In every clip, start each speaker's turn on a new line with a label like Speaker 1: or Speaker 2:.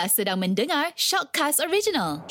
Speaker 1: Anda sedang mendengar Shockcast Original.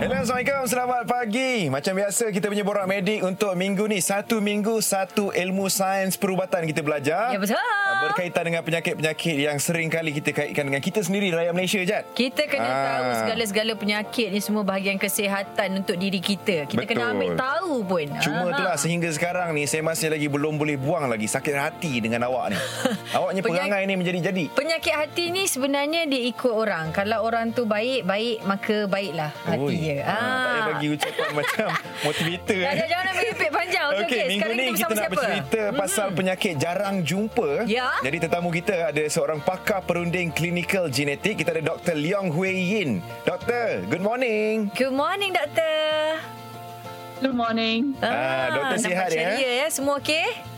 Speaker 2: Hello, Assalamualaikum. Selamat pagi. Macam biasa, kita punya borak medik untuk minggu ni. Satu minggu, satu ilmu sains perubatan kita belajar.
Speaker 3: Ya, betul.
Speaker 2: Berkaitan dengan penyakit-penyakit yang sering kali kita kaitkan dengan kita sendiri, rakyat Malaysia, Jad.
Speaker 3: Kita kena
Speaker 2: Ah.
Speaker 3: tahu segala-segala penyakit ni semua bahagian kesihatan untuk diri kita. Kita kena
Speaker 2: Betul.
Speaker 3: ambil tahu pun.
Speaker 2: Cuma
Speaker 3: Aha.
Speaker 2: itulah sehingga sekarang ni saya masih lagi belum boleh buang lagi sakit hati dengan awak ni. Awaknya
Speaker 3: Penyak-
Speaker 2: perangai ni menjadi-jadi.
Speaker 3: Penyakit hati ni sebenarnya dia ikut orang. Kalau orang tu baik, baik maka baiklah hati
Speaker 2: Oi.
Speaker 3: dia.
Speaker 2: Ah, tak payah bagi ucapan macam motivator.
Speaker 3: Dah,
Speaker 2: eh.
Speaker 3: dah, jangan ambil repeat panjang. Okey,
Speaker 2: Okey,
Speaker 3: okey.
Speaker 2: minggu
Speaker 3: Sekarang
Speaker 2: ni
Speaker 3: kita
Speaker 2: nak
Speaker 3: siapa?
Speaker 2: bercerita
Speaker 3: Mhm.
Speaker 2: pasal penyakit jarang jumpa.
Speaker 3: Ya.
Speaker 2: Jadi tetamu kita ada seorang pakar perunding klinikal genetik. Kita ada Dr. Leong Hui Yin. Doktor, good morning.
Speaker 3: Good morning, doktor.
Speaker 4: Good morning.
Speaker 2: Ah, doktor
Speaker 3: nampak
Speaker 2: sihat, ya?
Speaker 3: ceria ya? Semua okey?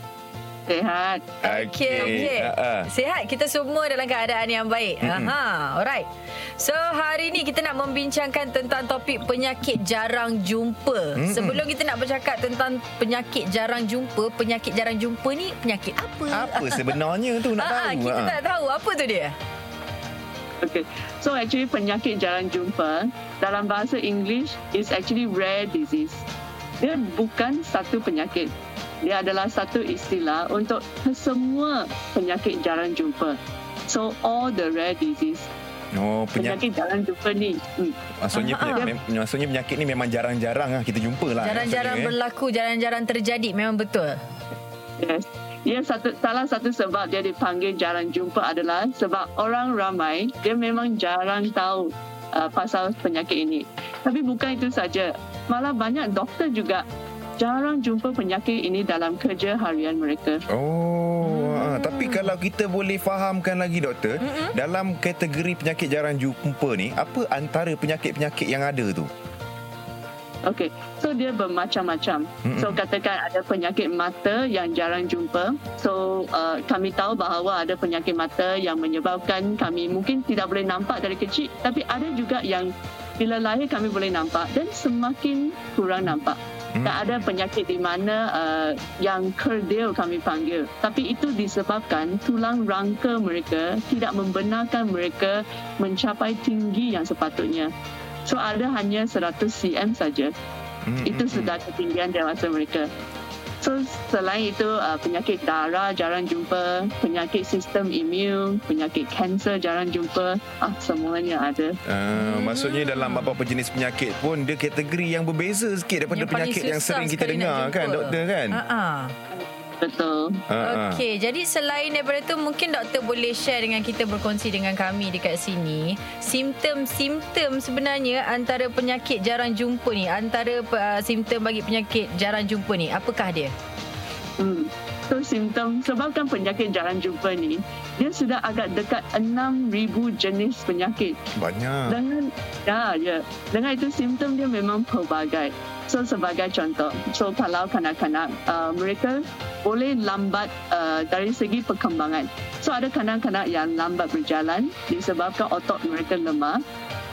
Speaker 4: Sehat.
Speaker 3: Okey.
Speaker 2: Ah, ah.
Speaker 3: Sihat kita semua dalam keadaan yang baik.
Speaker 2: Mm-mm.
Speaker 3: Aha, alright. So hari ni kita nak membincangkan tentang topik penyakit jarang jumpa.
Speaker 2: Mm-mm.
Speaker 3: Sebelum kita nak bercakap tentang penyakit jarang jumpa, penyakit jarang jumpa ni penyakit apa?
Speaker 2: Apa sebenarnya tu nak
Speaker 3: Ah, ah,
Speaker 2: tahu?
Speaker 3: kita
Speaker 2: Ah.
Speaker 3: tak tahu apa tu dia.
Speaker 4: Okay. So actually penyakit jarang jumpa dalam bahasa English is actually rare disease. Dia bukan satu penyakit. Dia adalah satu istilah untuk semua penyakit jarang jumpa. So all the rare disease,
Speaker 2: Oh, penyakit.
Speaker 4: penyakit jarang jumpa ni. Hmm.
Speaker 2: Maksudnya,
Speaker 3: Ah, ah.
Speaker 2: penyakit, mem- maksudnya penyakit ni memang jarang-jarang lah kita jumpa lah.
Speaker 3: Jarang-jarang
Speaker 2: eh.
Speaker 3: berlaku, jarang-jarang terjadi. Memang betul.
Speaker 4: Yes. Dia satu salah satu sebab dia dipanggil jarang jumpa adalah sebab orang ramai dia memang jarang tahu uh, pasal penyakit ini. Tapi bukan itu saja. Malah banyak doktor juga jarang jumpa penyakit ini dalam kerja harian mereka.
Speaker 2: Oh, hmm. tapi kalau kita boleh fahamkan lagi doktor,
Speaker 3: Mm-mm.
Speaker 2: dalam kategori penyakit jarang jumpa ni, apa antara penyakit-penyakit yang ada tu?
Speaker 4: Okey. So dia bermacam-macam.
Speaker 2: Mm-mm.
Speaker 4: So katakan ada penyakit mata yang jarang jumpa. So uh, kami tahu bahawa ada penyakit mata yang menyebabkan kami mungkin tidak boleh nampak dari kecil, tapi ada juga yang bila lahir kami boleh nampak dan semakin kurang nampak.
Speaker 2: Hmm.
Speaker 4: Dan ada penyakit di mana uh, yang kerdil kami panggil. Tapi itu disebabkan tulang rangka mereka tidak membenarkan mereka mencapai tinggi yang sepatutnya. So ada hanya 100 cm saja.
Speaker 2: Hmm,
Speaker 4: Itu
Speaker 2: hmm,
Speaker 4: sudah ketinggian dewasa mereka. So selain itu uh, penyakit darah jarang jumpa, penyakit sistem imun, penyakit kanser jarang jumpa, ah semuanya ada.
Speaker 2: Uh, maksudnya dalam apa-apa jenis penyakit pun dia kategori yang berbeza sikit daripada
Speaker 3: Yang
Speaker 2: penyakit yang sering kita dengar kan doktor kan?
Speaker 3: Ha ah.
Speaker 4: Betul.
Speaker 2: Ha, ha.
Speaker 3: Okey, jadi selain daripada tu mungkin doktor boleh share dengan kita berkongsi dengan kami dekat sini simptom-simptom sebenarnya antara penyakit jarang jumpa ni, antara uh, simptom bagi penyakit jarang jumpa ni, apakah dia?
Speaker 4: Hmm. So simptom sebabkan penyakit jarang jumpa ni, dia sudah agak dekat 6,000 jenis penyakit.
Speaker 2: Banyak.
Speaker 4: Dengan ya, ya. Dengan itu simptom dia memang pelbagai. So sebagai contoh, so kalau kanak-kanak uh, mereka boleh lambat uh, dari segi perkembangan. So ada kanak-kanak yang lambat berjalan disebabkan otot mereka lemah.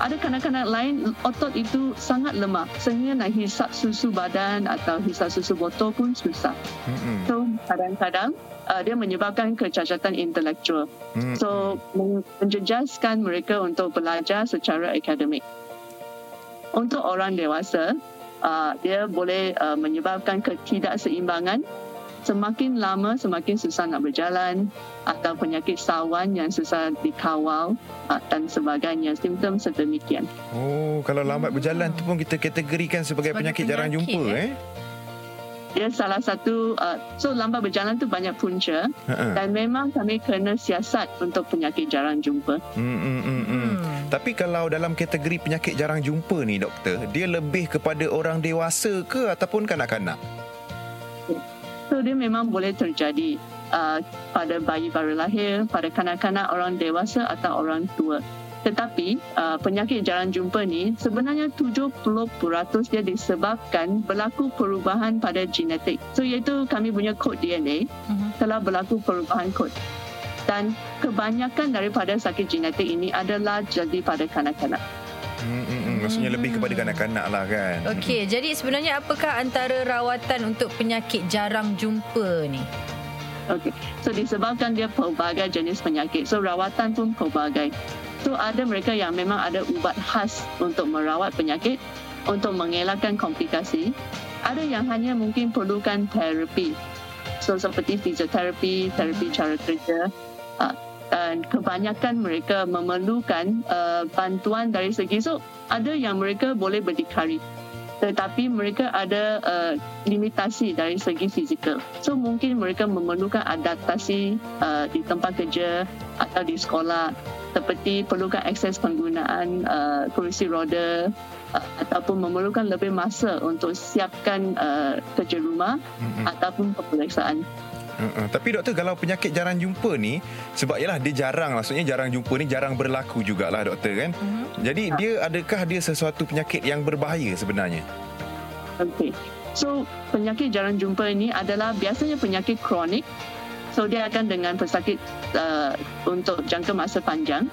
Speaker 4: Ada kanak-kanak lain otot itu sangat lemah sehingga nak hisap susu badan atau hisap susu botol pun susah.
Speaker 2: Hmm,
Speaker 4: So kadang-kadang uh, dia menyebabkan kecacatan intelektual.
Speaker 2: hmm.
Speaker 4: So men- menjejaskan mereka untuk belajar secara akademik. Untuk orang dewasa, uh, dia boleh uh, menyebabkan ketidakseimbangan. Semakin lama semakin susah nak berjalan atau penyakit sawan yang susah dikawal uh, dan sebagainya. Simptom sedemikian.
Speaker 2: Oh, kalau lambat berjalan tu pun kita kategorikan sebagai,
Speaker 3: Sebagai
Speaker 2: penyakit, jarang
Speaker 3: penyakit,
Speaker 2: jumpa eh.
Speaker 4: Dia salah satu, uh, so lambat berjalan tu banyak punca
Speaker 2: ha.
Speaker 4: dan memang kami kena siasat untuk penyakit jarang jumpa.
Speaker 2: Hmm, hmm, hmm, hmm.
Speaker 3: Hmm.
Speaker 2: Tapi kalau dalam kategori penyakit jarang jumpa ni doktor, dia lebih kepada orang dewasa ke ataupun kanak-kanak?
Speaker 4: So dia memang boleh terjadi uh, pada bayi baru lahir, pada kanak-kanak, orang dewasa atau orang tua. Tetapi uh, penyakit jarang jumpa ni sebenarnya 70% dia disebabkan berlaku perubahan pada genetik. So iaitu kami punya kod DNA
Speaker 3: Mhm.
Speaker 4: telah berlaku perubahan kod. Dan kebanyakan daripada sakit genetik ini adalah jadi pada kanak-kanak.
Speaker 2: Hmm, hmm, hmm. Maksudnya lebih kepada kanak-kanak lah kan.
Speaker 3: Okey, jadi sebenarnya apakah antara rawatan untuk penyakit jarang jumpa ni?
Speaker 4: Okey. So disebabkan dia pelbagai jenis penyakit. So rawatan pun pelbagai. So ada mereka yang memang ada ubat khas untuk merawat penyakit, untuk mengelakkan komplikasi. Ada yang hanya mungkin perlukan terapi. So seperti fisioterapi, terapi cara kerja. Uh, dan kebanyakan mereka memerlukan uh, bantuan dari segi so ada yang mereka boleh berdikari tetapi mereka ada uh, limitasi dari segi fizikal. So mungkin mereka memerlukan adaptasi uh, di tempat kerja atau di sekolah seperti perlukan akses penggunaan uh, kerusi roda uh, ataupun memerlukan lebih masa untuk siapkan uh, kerja rumah mm-hmm. ataupun peperiksaan.
Speaker 2: Uh-uh. Tapi doktor kalau penyakit jarang jumpa ni sebab yalah dia jarang maksudnya jarang jumpa ni jarang berlaku jugalah doktor kan. Uh-huh. Jadi ha. dia adakah dia sesuatu penyakit yang berbahaya sebenarnya?
Speaker 4: Okey. So penyakit jarang jumpa ini adalah biasanya penyakit kronik. So dia akan dengan pesakit uh, untuk jangka masa panjang.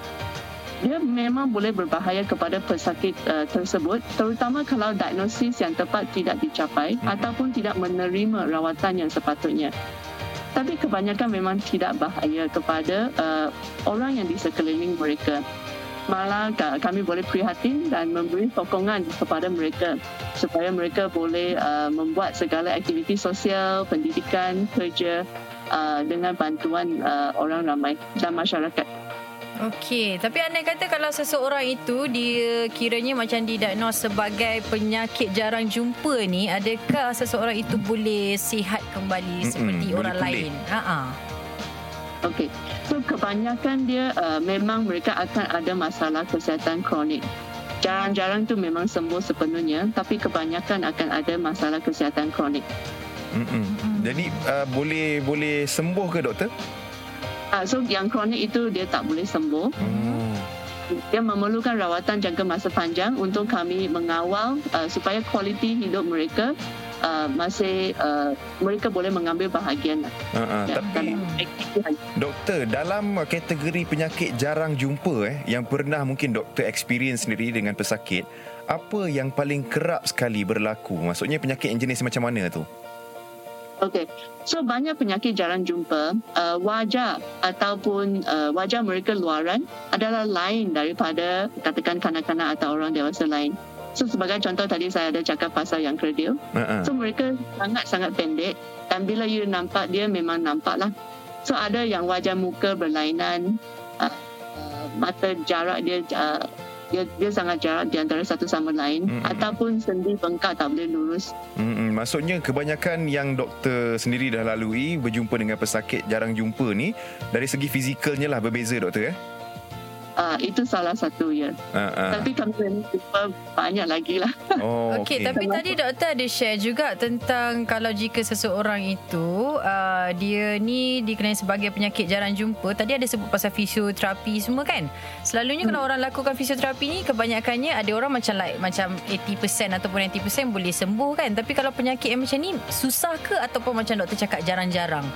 Speaker 4: Dia memang boleh berbahaya kepada pesakit uh, tersebut terutama kalau diagnosis yang tepat tidak dicapai uh-huh. ataupun tidak menerima rawatan yang sepatutnya tapi kebanyakan memang tidak bahaya kepada uh, orang yang di sekeliling mereka. Malah kami boleh prihatin dan memberi sokongan kepada mereka supaya mereka boleh uh, membuat segala aktiviti sosial, pendidikan, kerja uh, dengan bantuan uh, orang ramai dan masyarakat.
Speaker 3: Okey, tapi anda kata kalau seseorang itu dia kiranya macam didiagnos sebagai penyakit jarang jumpa ni, adakah seseorang itu boleh sihat kembali Mm-mm, seperti orang pulih. lain? Ha ah.
Speaker 4: Okey. So kebanyakan dia uh, memang mereka akan ada masalah kesihatan kronik. Jarang-jarang tu memang sembuh sepenuhnya, tapi kebanyakan akan ada masalah kesihatan kronik.
Speaker 2: Mm-mm. Jadi uh, boleh boleh sembuh ke doktor?
Speaker 4: Uh, so yang kronik itu dia tak boleh sembuh. Hmm. Dia memerlukan rawatan jangka masa panjang untuk kami mengawal uh, supaya kualiti hidup mereka uh, masih uh, mereka boleh mengambil bahagian. Uh, uh,
Speaker 2: ya, tapi doktor dalam kategori penyakit jarang jumpa eh yang pernah mungkin doktor experience sendiri dengan pesakit, apa yang paling kerap sekali berlaku? Maksudnya penyakit yang jenis macam mana tu?
Speaker 4: Okey, so banyak penyakit jarang jumpa. Uh, wajah ataupun uh, wajah mereka luaran adalah lain daripada katakan kanak-kanak atau orang dewasa lain. So sebagai contoh tadi saya ada cakap pasal yang kredil. Uh-huh. So mereka sangat-sangat pendek dan bila you nampak dia memang nampak lah. So ada yang wajah muka berlainan, uh, uh, mata jarak dia uh, dia, dia sangat jarak di antara satu sama lain mm-hmm. ataupun sendi bengkak tak boleh lurus.
Speaker 2: Mm-hmm. Maksudnya kebanyakan yang doktor sendiri dah lalui berjumpa dengan pesakit jarang jumpa ni dari segi fizikalnya lah berbeza doktor eh?
Speaker 4: Uh, itu salah satu ya. Uh, uh. Tapi kami jumpa banyak lagi lah.
Speaker 3: Oh, Okey, okay. tapi tadi doktor ada share juga tentang kalau jika seseorang itu uh, dia ni dikenali sebagai penyakit jarang jumpa. Tadi ada sebut pasal fisioterapi semua kan? Selalunya hmm. kalau orang lakukan fisioterapi ni kebanyakannya ada orang macam like macam 80% ataupun 90% boleh sembuh kan? Tapi kalau penyakit yang macam ni susah ke ataupun macam doktor cakap jarang-jarang?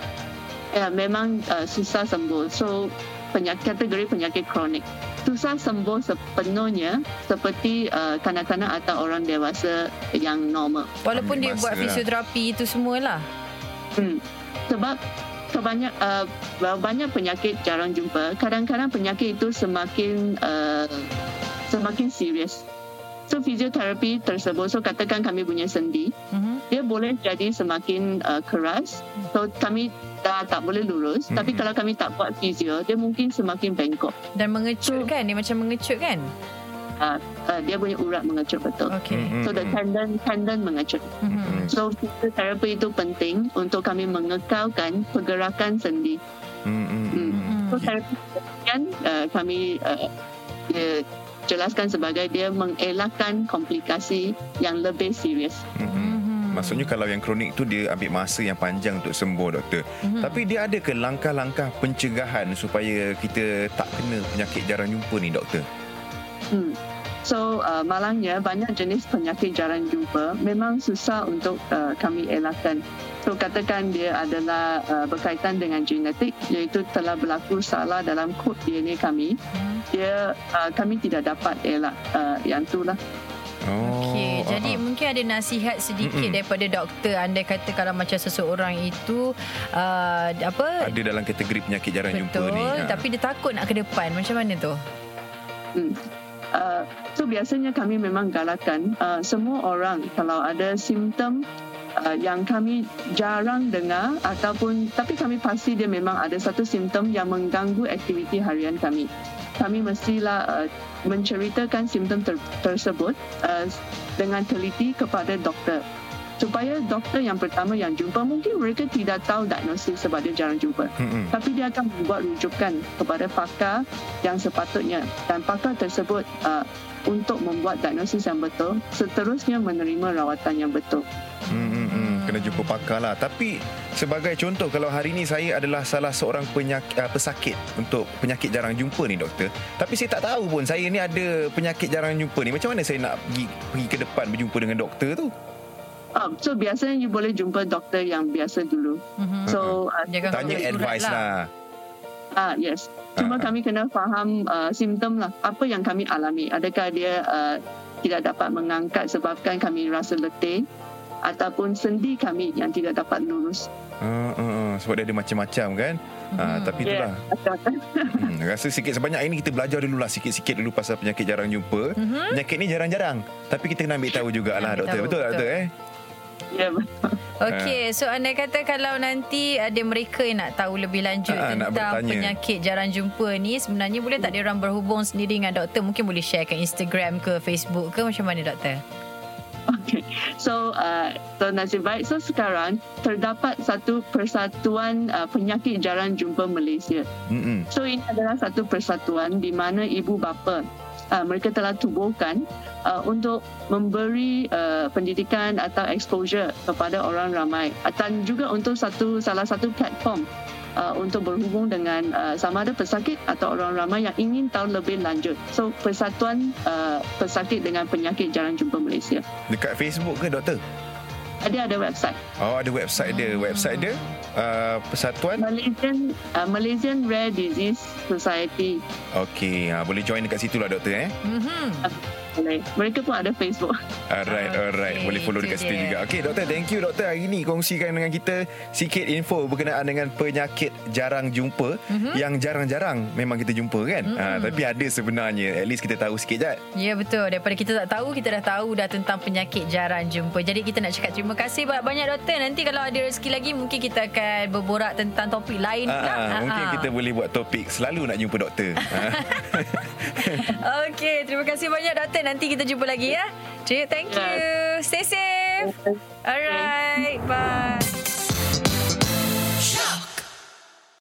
Speaker 4: Ya, memang uh, susah sembuh. So penyakit kategori penyakit kronik susah sembuh sepenuhnya seperti uh, kanak-kanak atau orang dewasa yang normal.
Speaker 3: Walaupun dia buat fisioterapi itu semualah.
Speaker 4: Hmm. Sebab kebanyak uh, banyak penyakit jarang jumpa. Kadang-kadang penyakit itu semakin uh, semakin serius. So fisioterapi tersebut, so katakan kami punya sendi, uh-huh. dia boleh jadi semakin uh, keras. So kami dah tak boleh lurus. Uh-huh. Tapi kalau kami tak buat fisio, dia mungkin semakin bengkok.
Speaker 3: Dan mengecut so, kan? Dia macam mengecut kan?
Speaker 4: Uh, uh, dia punya urat mengecut betul. Okay. So the tendon tendon mengecut. Uh-huh. So fisioterapi itu penting untuk kami mengekalkan pergerakan sendi. Uh-huh. Hmm. So terapi kan uh, kami uh, jelaskan sebagai dia mengelakkan komplikasi yang lebih serius. Mm-hmm.
Speaker 2: Maksudnya kalau yang kronik tu dia ambil masa yang panjang untuk sembuh doktor. Mm-hmm. Tapi dia ada ke langkah-langkah pencegahan supaya kita tak kena penyakit jarang jumpa ni doktor?
Speaker 4: Hmm. So uh, malangnya banyak jenis penyakit jarang jumpa memang susah untuk uh, kami elakkan. So katakan dia adalah uh, berkaitan dengan genetik iaitu telah berlaku salah dalam kod DNA kami. Dia uh, kami tidak dapat elak uh, yang itulah.
Speaker 3: Oh, Okey, uh-huh. jadi mungkin ada nasihat sedikit Mm-mm. daripada doktor anda kata kalau macam seseorang itu uh, apa
Speaker 2: ada dalam kategori penyakit jarang
Speaker 3: Betul,
Speaker 2: jumpa ni.
Speaker 3: Betul, tapi dia takut nak ke depan. Macam mana tu?
Speaker 4: Hmm. Uh, so biasanya kami memang galakkan uh, semua orang kalau ada simptom uh, yang kami jarang dengar ataupun tapi kami pasti dia memang ada satu simptom yang mengganggu aktiviti harian kami. Kami mestilah uh, menceritakan simptom ter- tersebut uh, dengan teliti kepada doktor supaya doktor yang pertama yang jumpa mungkin mereka tidak tahu diagnosis sebab dia jarang jumpa. Mm-hmm. Tapi dia akan membuat rujukan kepada pakar yang sepatutnya dan pakar tersebut uh, untuk membuat diagnosis yang betul seterusnya menerima rawatan yang betul.
Speaker 2: Hmm, kena jumpa pakar lah. Tapi sebagai contoh kalau hari ini saya adalah salah seorang penyakit, uh, pesakit untuk penyakit jarang jumpa ni doktor. Tapi saya tak tahu pun saya ni ada penyakit jarang jumpa ni. Macam mana saya nak pergi, pergi ke depan berjumpa dengan doktor tu?
Speaker 4: Um, so biasanya you boleh jumpa doktor yang biasa dulu. Mm-hmm. So uh,
Speaker 2: tanya advice lah.
Speaker 4: Ah yes. Cuma uh-huh. kami kena faham uh, simptom lah. Apa yang kami alami? Adakah dia uh, tidak dapat mengangkat sebabkan kami rasa letih ataupun sendi kami yang tidak dapat lurus?
Speaker 2: Uh, uh, uh, sebab dia ada macam-macam kan. Hmm. Uh, tapi itulah. Yeah. hmm, rasa sikit sebanyak ini kita belajar dulu lah sikit-sikit dulu pasal penyakit jarang jumpa. Mm-hmm. Penyakit ni jarang-jarang. Tapi kita kena ambil tahu jugalah doktor. Betul tak doktor eh?
Speaker 4: Ya betul.
Speaker 3: Okey, so anda kata kalau nanti ada mereka yang nak tahu lebih lanjut ha, tentang penyakit jarang jumpa ni, sebenarnya boleh tak dia orang berhubung sendiri dengan doktor? Mungkin boleh share ke Instagram ke Facebook ke macam mana doktor?
Speaker 4: Okay, so uh, so nasib baik. So sekarang terdapat satu persatuan uh, penyakit jarang jumpa Malaysia. Mm-hmm. So ini adalah satu persatuan di mana ibu bapa uh, mereka telah tubuhkan uh, untuk memberi uh, pendidikan atau exposure kepada orang ramai dan juga untuk satu salah satu platform uh, untuk berhubung dengan uh, sama ada pesakit atau orang ramai yang ingin tahu lebih lanjut. So Persatuan uh, Pesakit dengan Penyakit Jarang Jumpa Malaysia.
Speaker 2: Dekat Facebook ke doktor?
Speaker 4: Ada ada website.
Speaker 2: Oh ada website dia. Website dia uh, Persatuan
Speaker 4: Malaysian uh, Malaysian Rare Disease Society.
Speaker 2: Okey, uh, boleh join dekat situ lah doktor eh. Mhm
Speaker 4: Mereka pun ada Facebook.
Speaker 2: Alright, okay. alright. Boleh follow dekat situ juga. Okay, doktor. Thank you, doktor. Hari ini kongsikan dengan kita sikit info berkenaan dengan penyakit jarang jumpa. Mm-hmm. Yang jarang-jarang memang kita jumpa kan? Mm-hmm. Ha, tapi ada sebenarnya. At least kita tahu sikit, Jad.
Speaker 3: Ya, yeah, betul. Daripada kita tak tahu, kita dah tahu dah tentang penyakit jarang jumpa. Jadi kita nak cakap terima kasih banyak-banyak, doktor. Nanti kalau ada rezeki lagi, mungkin kita akan berborak tentang topik lain. Ha,
Speaker 2: ha, mungkin kita boleh buat topik. Selalu nak jumpa doktor.
Speaker 3: okay, terima kasih banyak, doktor nanti kita jumpa lagi ya. Thank you. Stay safe. Alright, bye.